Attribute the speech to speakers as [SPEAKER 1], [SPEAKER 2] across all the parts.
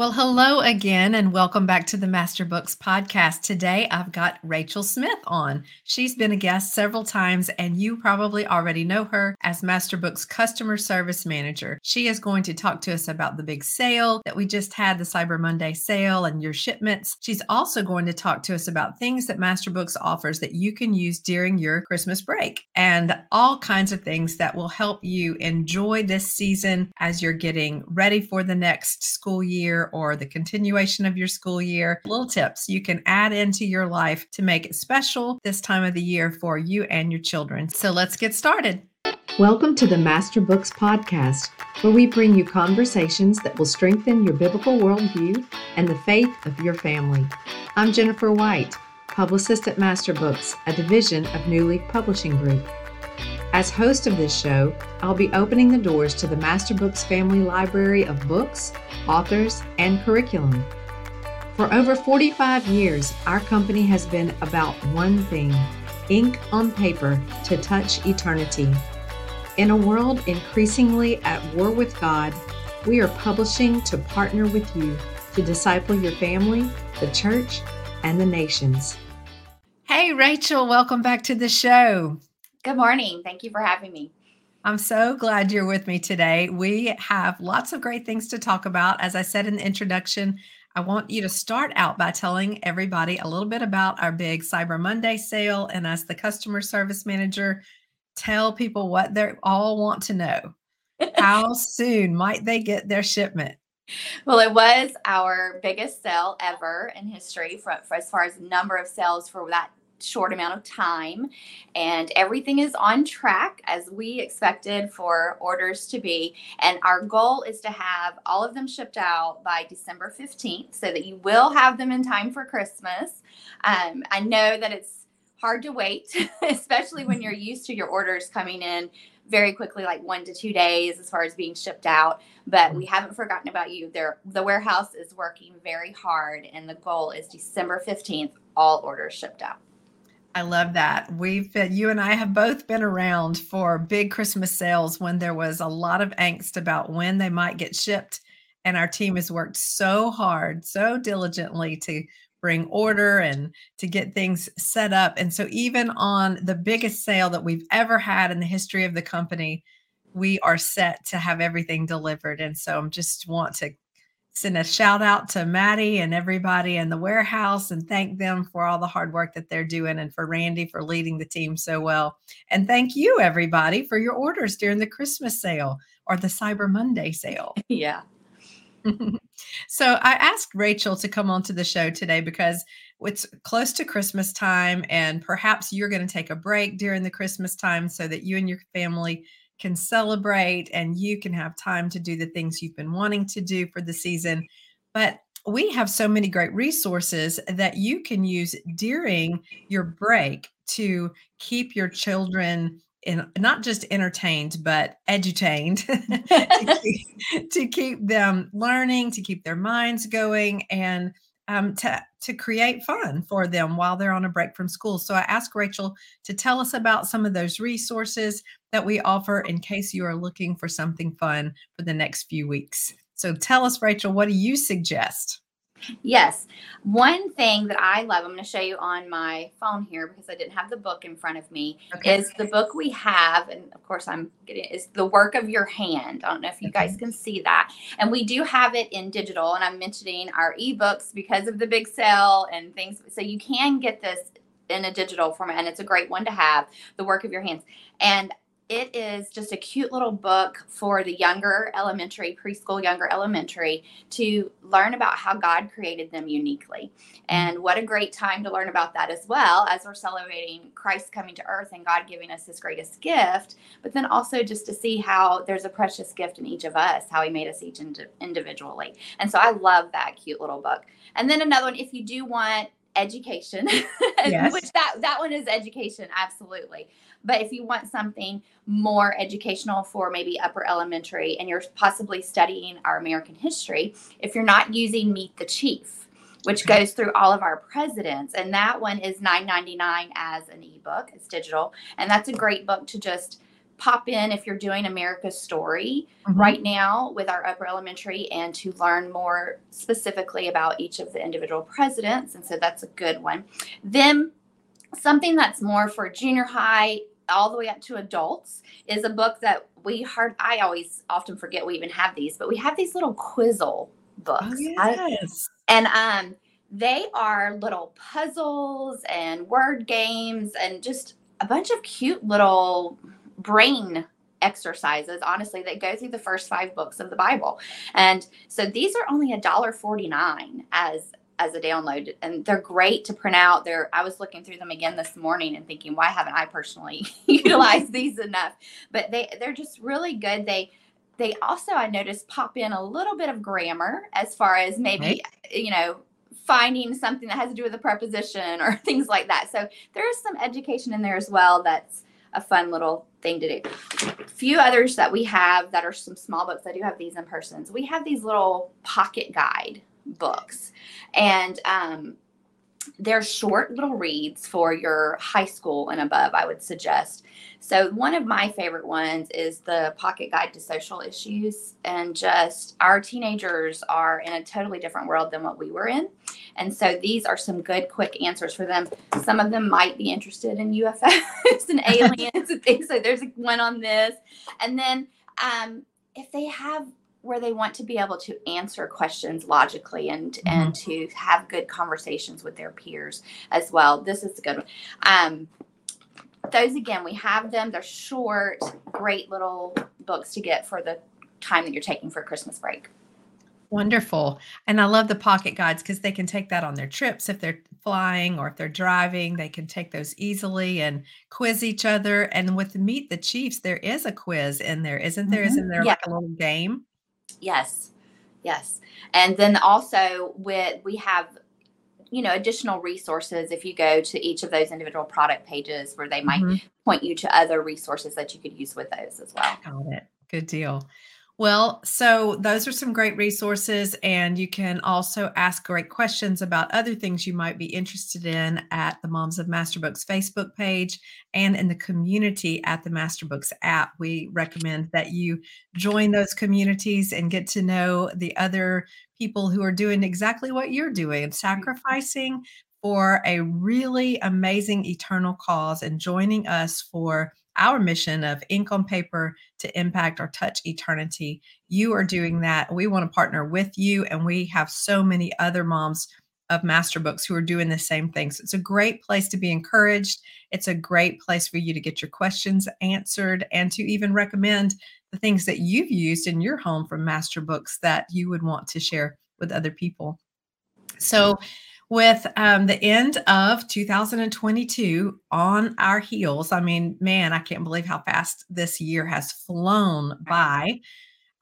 [SPEAKER 1] Well, hello again, and welcome back to the Master Books podcast. Today, I've got Rachel Smith on. She's been a guest several times, and you probably already know her as Master Books Customer Service Manager. She is going to talk to us about the big sale that we just had, the Cyber Monday sale, and your shipments. She's also going to talk to us about things that Master Books offers that you can use during your Christmas break and all kinds of things that will help you enjoy this season as you're getting ready for the next school year or the continuation of your school year. Little tips you can add into your life to make it special this time of the year for you and your children. So let's get started.
[SPEAKER 2] Welcome to the Master Books Podcast, where we bring you conversations that will strengthen your biblical worldview and the faith of your family. I'm Jennifer White, publicist at Master Books, a division of New Leaf Publishing Group. As host of this show, I'll be opening the doors to the Master Books family library of books, authors, and curriculum. For over 45 years, our company has been about one thing ink on paper to touch eternity. In a world increasingly at war with God, we are publishing to partner with you to disciple your family, the church, and the nations.
[SPEAKER 1] Hey, Rachel, welcome back to the show.
[SPEAKER 3] Good morning. Thank you for having me.
[SPEAKER 1] I'm so glad you're with me today. We have lots of great things to talk about. As I said in the introduction, I want you to start out by telling everybody a little bit about our big Cyber Monday sale. And as the customer service manager, tell people what they all want to know. How soon might they get their shipment?
[SPEAKER 3] Well, it was our biggest sale ever in history for, for as far as number of sales for that short amount of time and everything is on track as we expected for orders to be. And our goal is to have all of them shipped out by december 15th so that you will have them in time for christmas. Um, i know that it's hard to wait especially when you're used to your orders coming in very quickly like one to two days as far as being shipped out. But we haven't forgotten about you. There the warehouse is working very hard and the goal is december 15th all orders shipped out
[SPEAKER 1] I love that. We've been, you and I have both been around for big Christmas sales when there was a lot of angst about when they might get shipped. And our team has worked so hard, so diligently to bring order and to get things set up. And so, even on the biggest sale that we've ever had in the history of the company, we are set to have everything delivered. And so, I am just want to send a shout out to Maddie and everybody in the warehouse and thank them for all the hard work that they're doing and for Randy for leading the team so well. And thank you, everybody, for your orders during the Christmas sale or the Cyber Monday sale.
[SPEAKER 3] Yeah.
[SPEAKER 1] so I asked Rachel to come onto the show today because it's close to Christmas time, and perhaps you're going to take a break during the Christmas time so that you and your family can celebrate and you can have time to do the things you've been wanting to do for the season. But we have so many great resources that you can use during your break to keep your children in not just entertained but edutained to, keep, to keep them learning to keep their minds going and um, to to create fun for them while they're on a break from school. So I asked Rachel to tell us about some of those resources that we offer in case you are looking for something fun for the next few weeks. So tell us, Rachel, what do you suggest?
[SPEAKER 3] Yes. One thing that I love, I'm going to show you on my phone here because I didn't have the book in front of me, okay. is the book we have. And of course, I'm getting is The Work of Your Hand. I don't know if you okay. guys can see that. And we do have it in digital. And I'm mentioning our ebooks because of the big sale and things. So you can get this in a digital format. And it's a great one to have The Work of Your Hands. And it is just a cute little book for the younger elementary, preschool, younger elementary to learn about how God created them uniquely. And what a great time to learn about that as well as we're celebrating Christ coming to earth and God giving us his greatest gift, but then also just to see how there's a precious gift in each of us, how he made us each ind- individually. And so I love that cute little book. And then another one, if you do want education, yes. which that, that one is education, absolutely. But if you want something more educational for maybe upper elementary and you're possibly studying our American history, if you're not using Meet the Chief, which goes through all of our presidents, and that one is $9.99 as an ebook, it's digital, and that's a great book to just pop in if you're doing America's Story mm-hmm. right now with our upper elementary and to learn more specifically about each of the individual presidents. And so that's a good one. Then something that's more for junior high all the way up to adults is a book that we heard i always often forget we even have these but we have these little quizzle books oh, yes. and um they are little puzzles and word games and just a bunch of cute little brain exercises honestly that go through the first five books of the bible. And so these are only a dollar 49 as as a download and they're great to print out. They're i was looking through them again this morning and thinking why haven't i personally utilized these enough? But they they're just really good. They they also i noticed pop in a little bit of grammar as far as maybe right. you know finding something that has to do with a preposition or things like that. So there is some education in there as well that's a fun little thing to do. A few others that we have that are some small books. I do have these in persons. We have these little pocket guide books, and um, they're short little reads for your high school and above. I would suggest. So one of my favorite ones is the Pocket Guide to Social Issues, and just our teenagers are in a totally different world than what we were in, and so these are some good quick answers for them. Some of them might be interested in UFOs and aliens and things. So there's one on this, and then um, if they have where they want to be able to answer questions logically and mm-hmm. and to have good conversations with their peers as well. This is a good one. Um, those again, we have them. They're short, great little books to get for the time that you're taking for Christmas break.
[SPEAKER 1] Wonderful. And I love the pocket guides because they can take that on their trips if they're flying or if they're driving. They can take those easily and quiz each other. And with Meet the Chiefs, there is a quiz in there, isn't there? Mm-hmm. not there yeah. like a little game?
[SPEAKER 3] Yes. Yes. And then also with we have you know additional resources if you go to each of those individual product pages where they might mm-hmm. point you to other resources that you could use with those as well.
[SPEAKER 1] Got it. Good deal. Well, so those are some great resources, and you can also ask great questions about other things you might be interested in at the Moms of Masterbooks Facebook page and in the community at the Masterbooks app. We recommend that you join those communities and get to know the other people who are doing exactly what you're doing, sacrificing for a really amazing eternal cause and joining us for our mission of ink on paper to impact or touch eternity. You are doing that. We want to partner with you, and we have so many other moms of master books who are doing the same thing. So it's a great place to be encouraged. It's a great place for you to get your questions answered and to even recommend the things that you've used in your home from master books that you would want to share with other people. So with um, the end of 2022 on our heels. I mean, man, I can't believe how fast this year has flown by.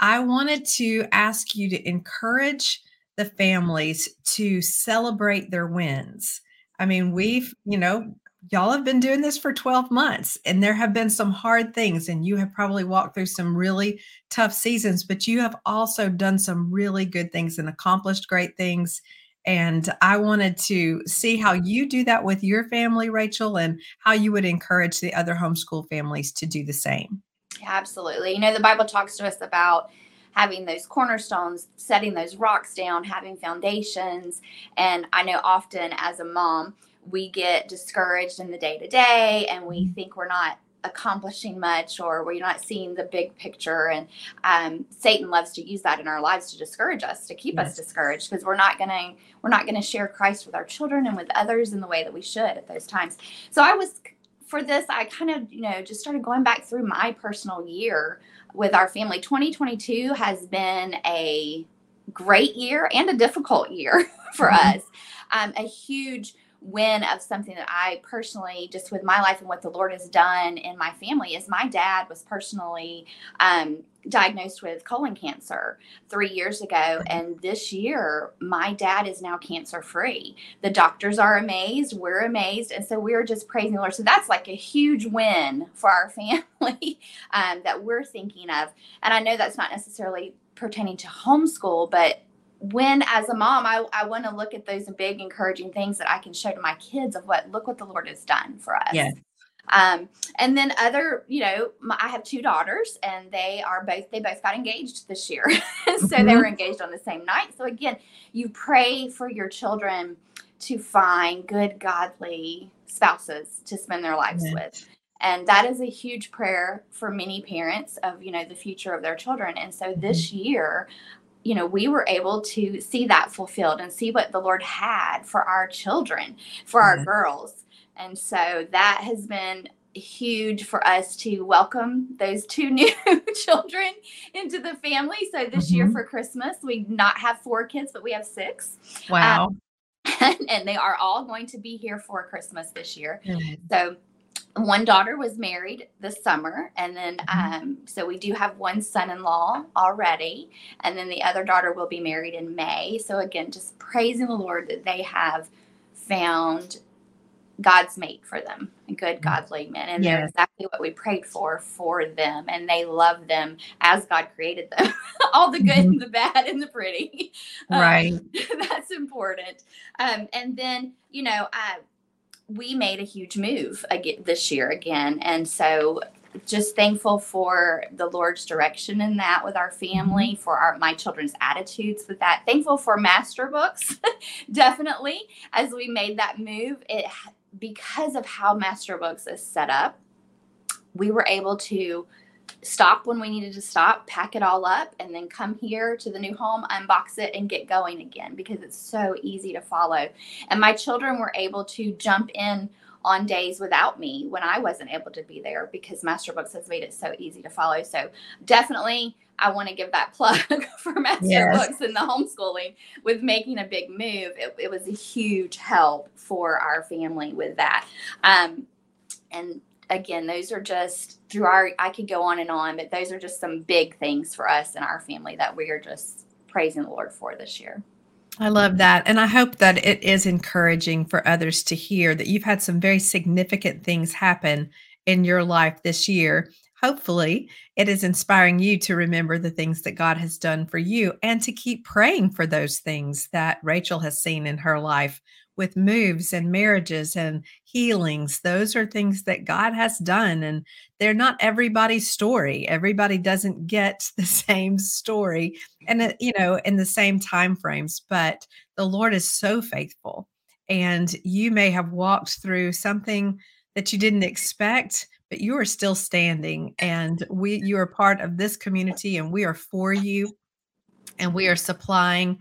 [SPEAKER 1] I wanted to ask you to encourage the families to celebrate their wins. I mean, we've, you know, y'all have been doing this for 12 months and there have been some hard things and you have probably walked through some really tough seasons but you have also done some really good things and accomplished great things and I wanted to see how you do that with your family, Rachel, and how you would encourage the other homeschool families to do the same.
[SPEAKER 3] Yeah, absolutely. You know, the Bible talks to us about having those cornerstones, setting those rocks down, having foundations. And I know often as a mom, we get discouraged in the day to day and we mm-hmm. think we're not accomplishing much or we're not seeing the big picture and um, satan loves to use that in our lives to discourage us to keep yes. us discouraged because we're not going to we're not going to share christ with our children and with others in the way that we should at those times so i was for this i kind of you know just started going back through my personal year with our family 2022 has been a great year and a difficult year for mm-hmm. us um, a huge win of something that I personally, just with my life and what the Lord has done in my family, is my dad was personally um, diagnosed with colon cancer three years ago. And this year, my dad is now cancer free. The doctors are amazed. We're amazed. And so we're just praising the Lord. So that's like a huge win for our family um, that we're thinking of. And I know that's not necessarily pertaining to homeschool, but when as a mom i, I want to look at those big encouraging things that i can show to my kids of what look what the lord has done for us
[SPEAKER 1] yes.
[SPEAKER 3] Um, and then other, you know, my, I have two daughters, and they are both they both got engaged this year, so mm-hmm. they were engaged on the same night. So again, you pray for your children to find good, godly spouses to spend their lives yes. with and that is a huge prayer for many parents of you know the future of their children and so this mm-hmm. year you know we were able to see that fulfilled and see what the lord had for our children for our girls. And so that has been huge for us to welcome those two new children into the family. So this mm-hmm. year for christmas we not have four kids but we have six.
[SPEAKER 1] Wow um,
[SPEAKER 3] and, and, they are all going to be here for christmas this year. Mm-hmm. so one daughter was married this summer and then mm-hmm. um, so we do have one son-in-law already and then the other daughter will be married in may so again just praising the lord that they have found god's mate for them a good mm-hmm. godly men and they're exactly what we prayed for for them and they love them as god created them all the good mm-hmm. and the bad and the pretty
[SPEAKER 1] right um,
[SPEAKER 3] that's important um, and then you know uh, we made a huge move again this year again and so just thankful for the lord's direction in that with our family mm-hmm. for our my children's attitudes with that thankful for master books definitely as we made that move it because of how master books is set up we were able to stop when we needed to stop, pack it all up, and then come here to the new home, unbox it, and get going again because it's so easy to follow. And my children were able to jump in on days without me when I wasn't able to be there because Master Books has made it so easy to follow. So definitely I want to give that plug for Master yes. Books and the homeschooling with making a big move. It, it, was a huge help for our family with that. Um, and again, those are just through our, I could go on and on, but those are just some big things for us and our family that we are just praising the Lord for this year.
[SPEAKER 1] I love that. And I hope that it is encouraging for others to hear that you've had some very significant things happen in your life this year. Hopefully, it is inspiring you to remember the things that God has done for you and to keep praying for those things that Rachel has seen in her life with moves and marriages and healings. Those are things that God has done, and they're not everybody's story. Everybody doesn't get the same story, and uh, you know, in the same time frames. But the Lord is so faithful, and you may have walked through something that you didn't expect but you are still standing and we you are part of this community and we are for you and we are supplying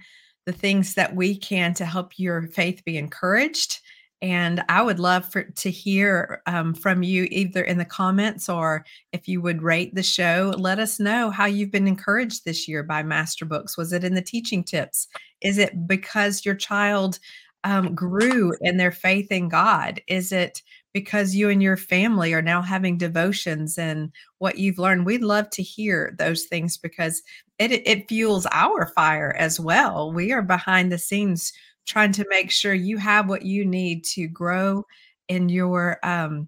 [SPEAKER 1] the things that we can to help your faith be encouraged. And I would love for to hear um, from you either in the comments or if you would rate the show. Let us know how you've been encouraged this year by Master Books. Was it in the teaching tips? Is it because your child um, grew in their faith in God? Is it because you and your family are now having devotions and what you've learned. We'd love to hear those things because it, it fuels our fire as well. We are behind the scenes trying to make sure you have what you need to grow in your um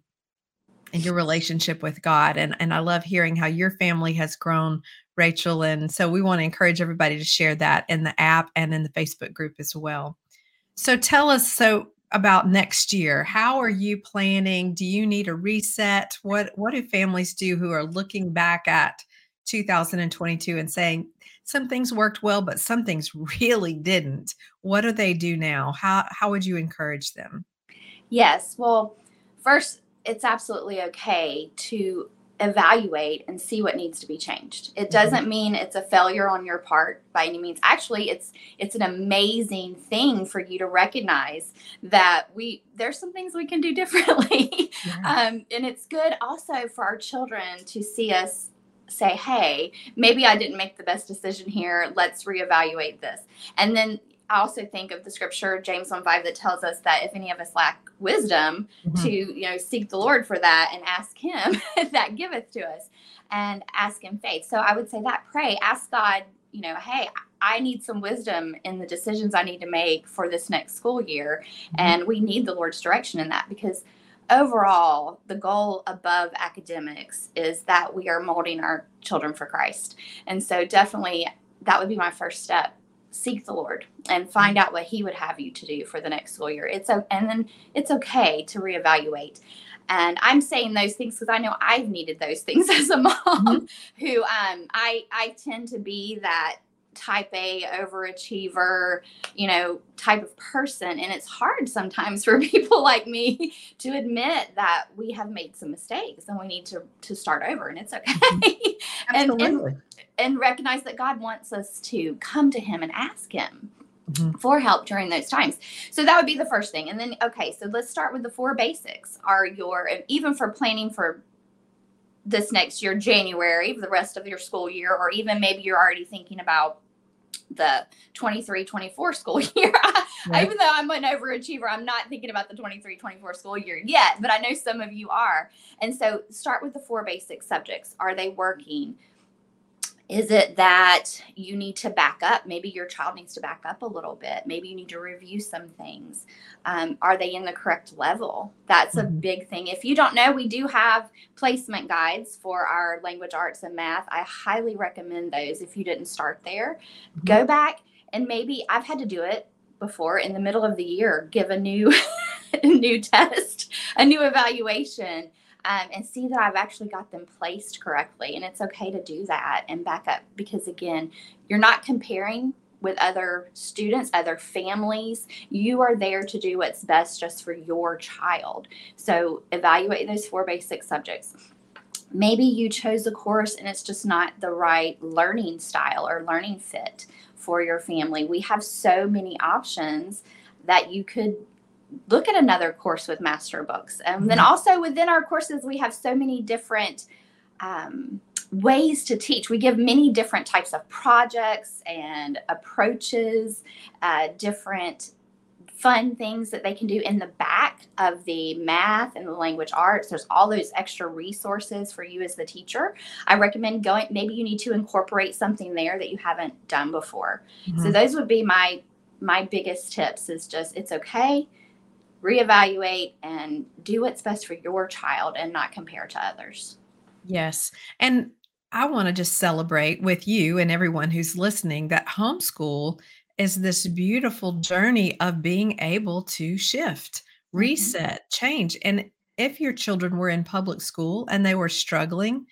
[SPEAKER 1] in your relationship with God. And and I love hearing how your family has grown, Rachel. And so we want to encourage everybody to share that in the app and in the Facebook group as well. So tell us so about next year. How are you planning? Do you need a reset? What what do families do who are looking back at 2022 and saying some things worked well, but some things really didn't? What do they do now? How how would you encourage them?
[SPEAKER 3] Yes. Well, first, it's absolutely okay to evaluate and see what needs to be changed. It mm-hmm. doesn't mean it's a failure on your part by any means. Actually, it's it's an amazing thing for you to recognize that we there's some things we can do differently. Yeah. Um, and it's good also for our children to see us say, "Hey, maybe I didn't make the best decision here. Let's reevaluate this." And then I also think of the scripture, James 1 5, that tells us that if any of us lack wisdom, mm-hmm. to you know seek the Lord for that and ask him that giveth to us and ask in faith. So I would say that pray, ask God, you know, hey, I need some wisdom in the decisions I need to make for this next school year. Mm-hmm. And we need the Lord's direction in that because overall, the goal above academics is that we are molding our children for Christ. And so definitely that would be my first step seek the Lord and find out what He would have you to do for the next school year. It's a, and then it's okay to reevaluate. And I'm saying those things because I know I've needed those things as a mom mm-hmm. who um, I, I tend to be that type A overachiever, you know, type of person. And it's hard sometimes for people like me to admit that we have made some mistakes and we need to to start over and it's okay. Mm-hmm. and, and, and recognize that God wants us to come to him and ask him. Mm-hmm. for help during those times. So that would be the first thing. And then, okay, so let's start with the four basics. Are your, even for planning for this next year, January, the rest of your school year, or even maybe you're already thinking about the 23 24 school year. Right. Even though I'm an overachiever, I'm not thinking about the 23 24 school year yet, but I know some of you are. And so start with the four basic subjects. Are they working? Is it that you need to back up? Maybe your child needs to back up a little bit. Maybe you need to review some things. Um, are they in the correct level? That's a mm-hmm. big thing. If you don't know, we do have placement guides for our language arts and math. I highly recommend those if you didn't start there. Mm-hmm. Go back and maybe I've had to do it before in the middle of the year, give a new new test, a new evaluation um, and see that I've actually got them placed correctly. And it's okay to do that and back up because, again, you're not comparing with other students, other families. You are there to do what's best just for your child. So evaluate those four basic subjects. Maybe you chose a course and it's just not the right learning style or learning fit for your family. We have so many options that you could look at another course with master books. And then mm-hmm. also within our courses we have so many different um, ways to teach. We give many different types of projects and approaches uh, different fun things that they can do in the back of the math and the language arts. There's all those extra resources for you as the teacher. I recommend going maybe you need to incorporate something there that you haven't done before. Mm-hmm. so those would be my my biggest tips is just it's okay reevaluate and do what's best for your child and not compare to others.
[SPEAKER 1] Yes. And I want to just celebrate with you and everyone who's listening that homeschool is this beautiful journey of being able to shift, mm-hmm. reset, mm-hmm. change. And if your children were in public school and they were struggling,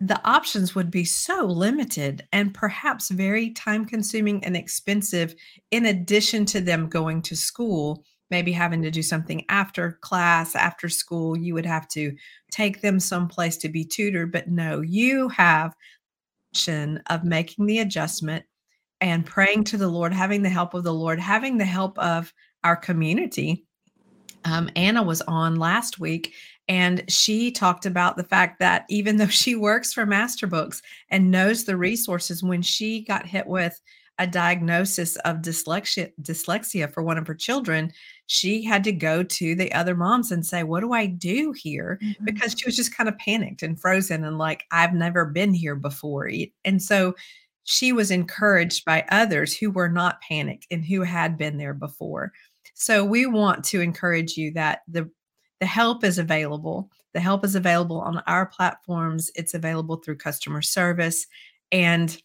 [SPEAKER 1] the options would be so limited and perhaps very time consuming and expensive, in addition to them going to school maybe having to do something after class, after school, you would have to take them someplace to be tutored. But no, you have of making the adjustment and praying to the Lord, having the help of the Lord, having the help of our community. Um, Anna was on last week and she talked about the fact that even though she works for Master Books and knows the resources, when she got hit with a diagnosis of dyslexia dyslexia for one of her children she had to go to the other moms and say what do i do here? Mm-hmm. because she was just kind of panicked and frozen and like i've never been here before. And so she was encouraged by others who were not panicked and who had been there before. So we want to encourage you that the the help is available. The help is available on our platforms. It's available through customer service. And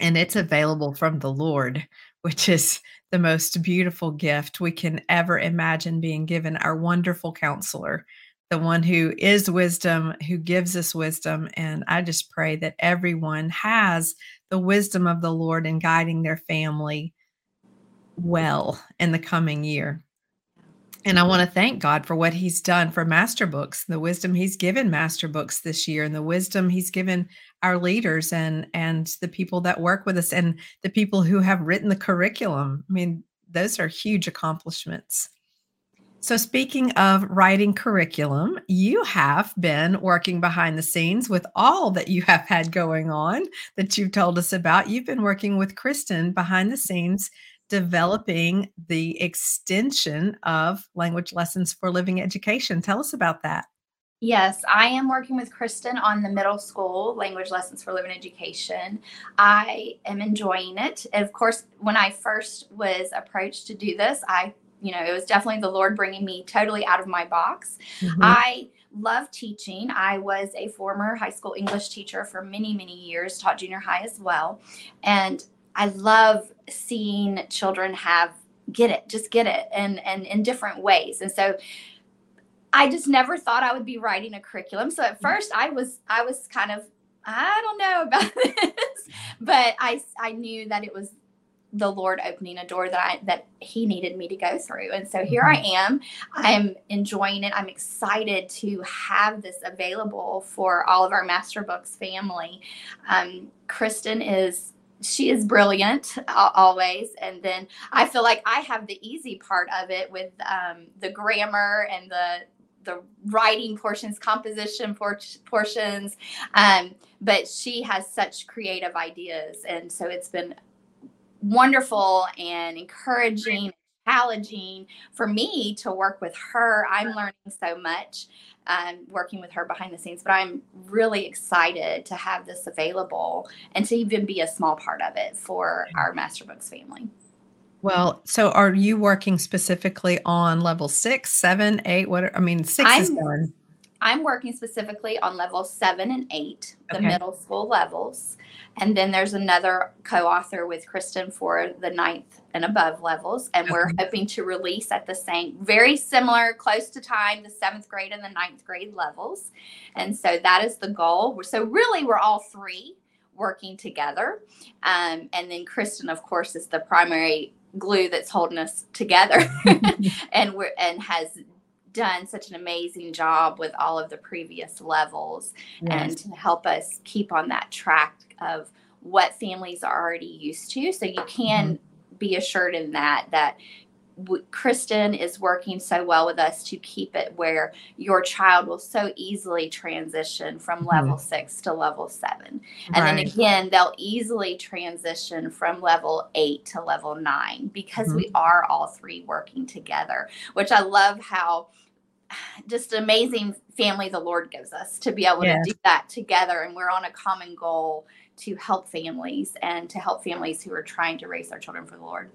[SPEAKER 1] and it's available from the Lord, which is the most beautiful gift we can ever imagine being given our wonderful counselor, the one who is wisdom, who gives us wisdom. And I just pray that everyone has the wisdom of the Lord in guiding their family well in the coming year. And I want to thank God for what He's done for Master Books, the wisdom He's given Master Books this year, and the wisdom He's given our leaders and and the people that work with us, and the people who have written the curriculum. I mean, those are huge accomplishments. So, speaking of writing curriculum, you have been working behind the scenes with all that you have had going on that you've told us about. You've been working with Kristen behind the scenes developing the extension of language lessons for living education. Tell us about that.
[SPEAKER 3] Yes, I am working with Kristen on the middle school language lessons for living education. I am enjoying it. Of course, when I first was approached to do this, I, you know, it was definitely the Lord bringing me totally out of my box. Mm-hmm. I love teaching. I was a former high school English teacher for many, many years, taught junior high as well. And I love seeing children have get it, just get it, and and in different ways. And so I just never thought I would be writing a curriculum. So at first I was I was kind of I don't know about this, but I I knew that it was the Lord opening a door that I that He needed me to go through. And so here I mm-hmm. am. I'm enjoying it. I'm excited to have this available for all of our Master Books family. Um, Kristen is she is brilliant always and then i feel like i have the easy part of it with um, the grammar and the the writing portions composition por- portions um, but she has such creative ideas and so it's been wonderful and encouraging, challenging for me to work with her. I'm learning so much um, working with her behind the scenes, but I'm really excited to have this available and to even be a small part of it for our Master Books family.
[SPEAKER 1] Well, so are you working specifically on level six, seven, eight? What I mean, 6 I'm, is done.
[SPEAKER 3] I'm working specifically on level seven and eight, the okay. middle school levels. And then there's another co author with Kristen for the ninth and above levels. And okay. we're hoping to release at the same, very similar, close to time, the seventh grade and the ninth grade levels. And so that is the goal. So, really, we're all three working together. Um, and then Kristen, of course, is the primary glue that's holding us together and we're and has done such an amazing job with all of the previous levels yes. and to help us keep on that track of what families are already used to. So you can mm-hmm. be assured in that that Kristen is working so well with us to keep it where your child will so easily transition from mm-hmm. level six to level seven. And right. then again, they'll easily transition from level eight to level nine because mm-hmm. we are all three working together, which I love how just amazing family the Lord gives us to be able yes. to do that together. And we're on a common goal to help families and to help families who are trying to raise their children for the Lord.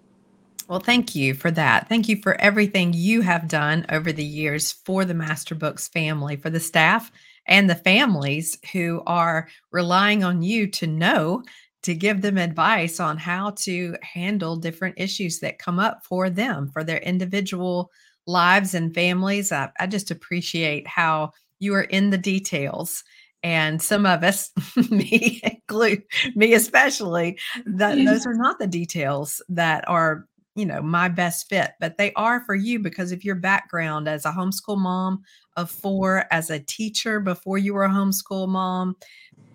[SPEAKER 1] Well, thank you for that. Thank you for everything you have done over the years for the Master Books family, for the staff and the families who are relying on you to know to give them advice on how to handle different issues that come up for them, for their individual lives and families. I, I just appreciate how you are in the details. And some of us, me include me especially, that those are not the details that are, you know, my best fit, but they are for you because of your background as a homeschool mom of four, as a teacher before you were a homeschool mom,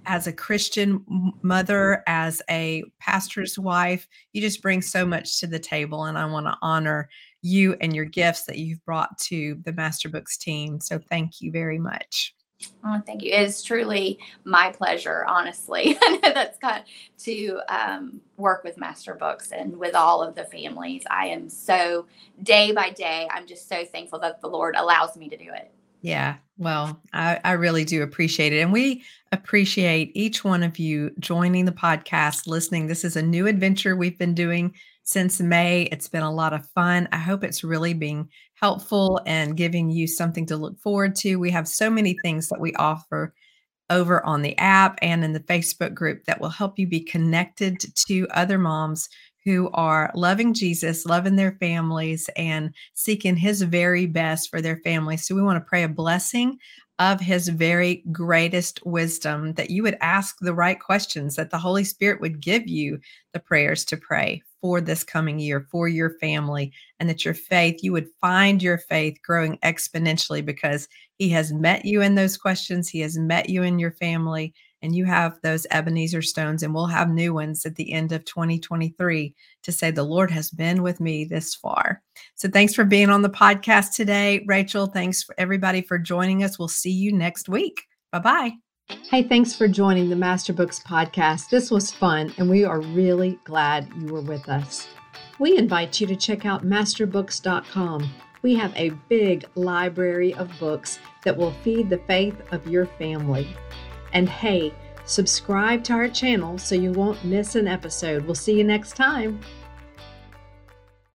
[SPEAKER 1] as a Christian mother, as a pastor's wife, you just bring so much to the table. And I want to honor you and your gifts that you've brought to the Master Books team. So thank you very much.
[SPEAKER 3] Oh, thank you. It is truly my pleasure, honestly. That's got to um, work with Master Books and with all of the families. I am so day by day. I'm just so thankful that the Lord allows me to do it.
[SPEAKER 1] Yeah, well, I, I really do appreciate it. And we appreciate each one of you joining the podcast, listening. This is a new adventure we've been doing since May. It's been a lot of fun. I hope it's really being helpful and giving you something to look forward to. We have so many things that we offer over on the app and in the Facebook group that will help you be connected to other moms who are loving Jesus, loving their families, and seeking his very best for their families. So we want to pray a blessing of his very greatest wisdom that you would ask the right questions, that the Holy Spirit would give you the prayers to pray for this coming year, for your family, and that your faith, you would find your faith growing exponentially because He has met you in those questions. He has met you in your family, and you have those Ebenezer stones, and we'll have new ones at the end of 2023 to say, The Lord has been with me this far. So thanks for being on the podcast today, Rachel. Thanks for everybody for joining us. We'll see you next week. Bye bye.
[SPEAKER 2] Hey, thanks for joining the Master Books podcast. This was fun, and we are really glad you were with us. We invite you to check out masterbooks.com. We have a big library of books that will feed the faith of your family. And hey, subscribe to our channel so you won't miss an episode. We'll see you next time.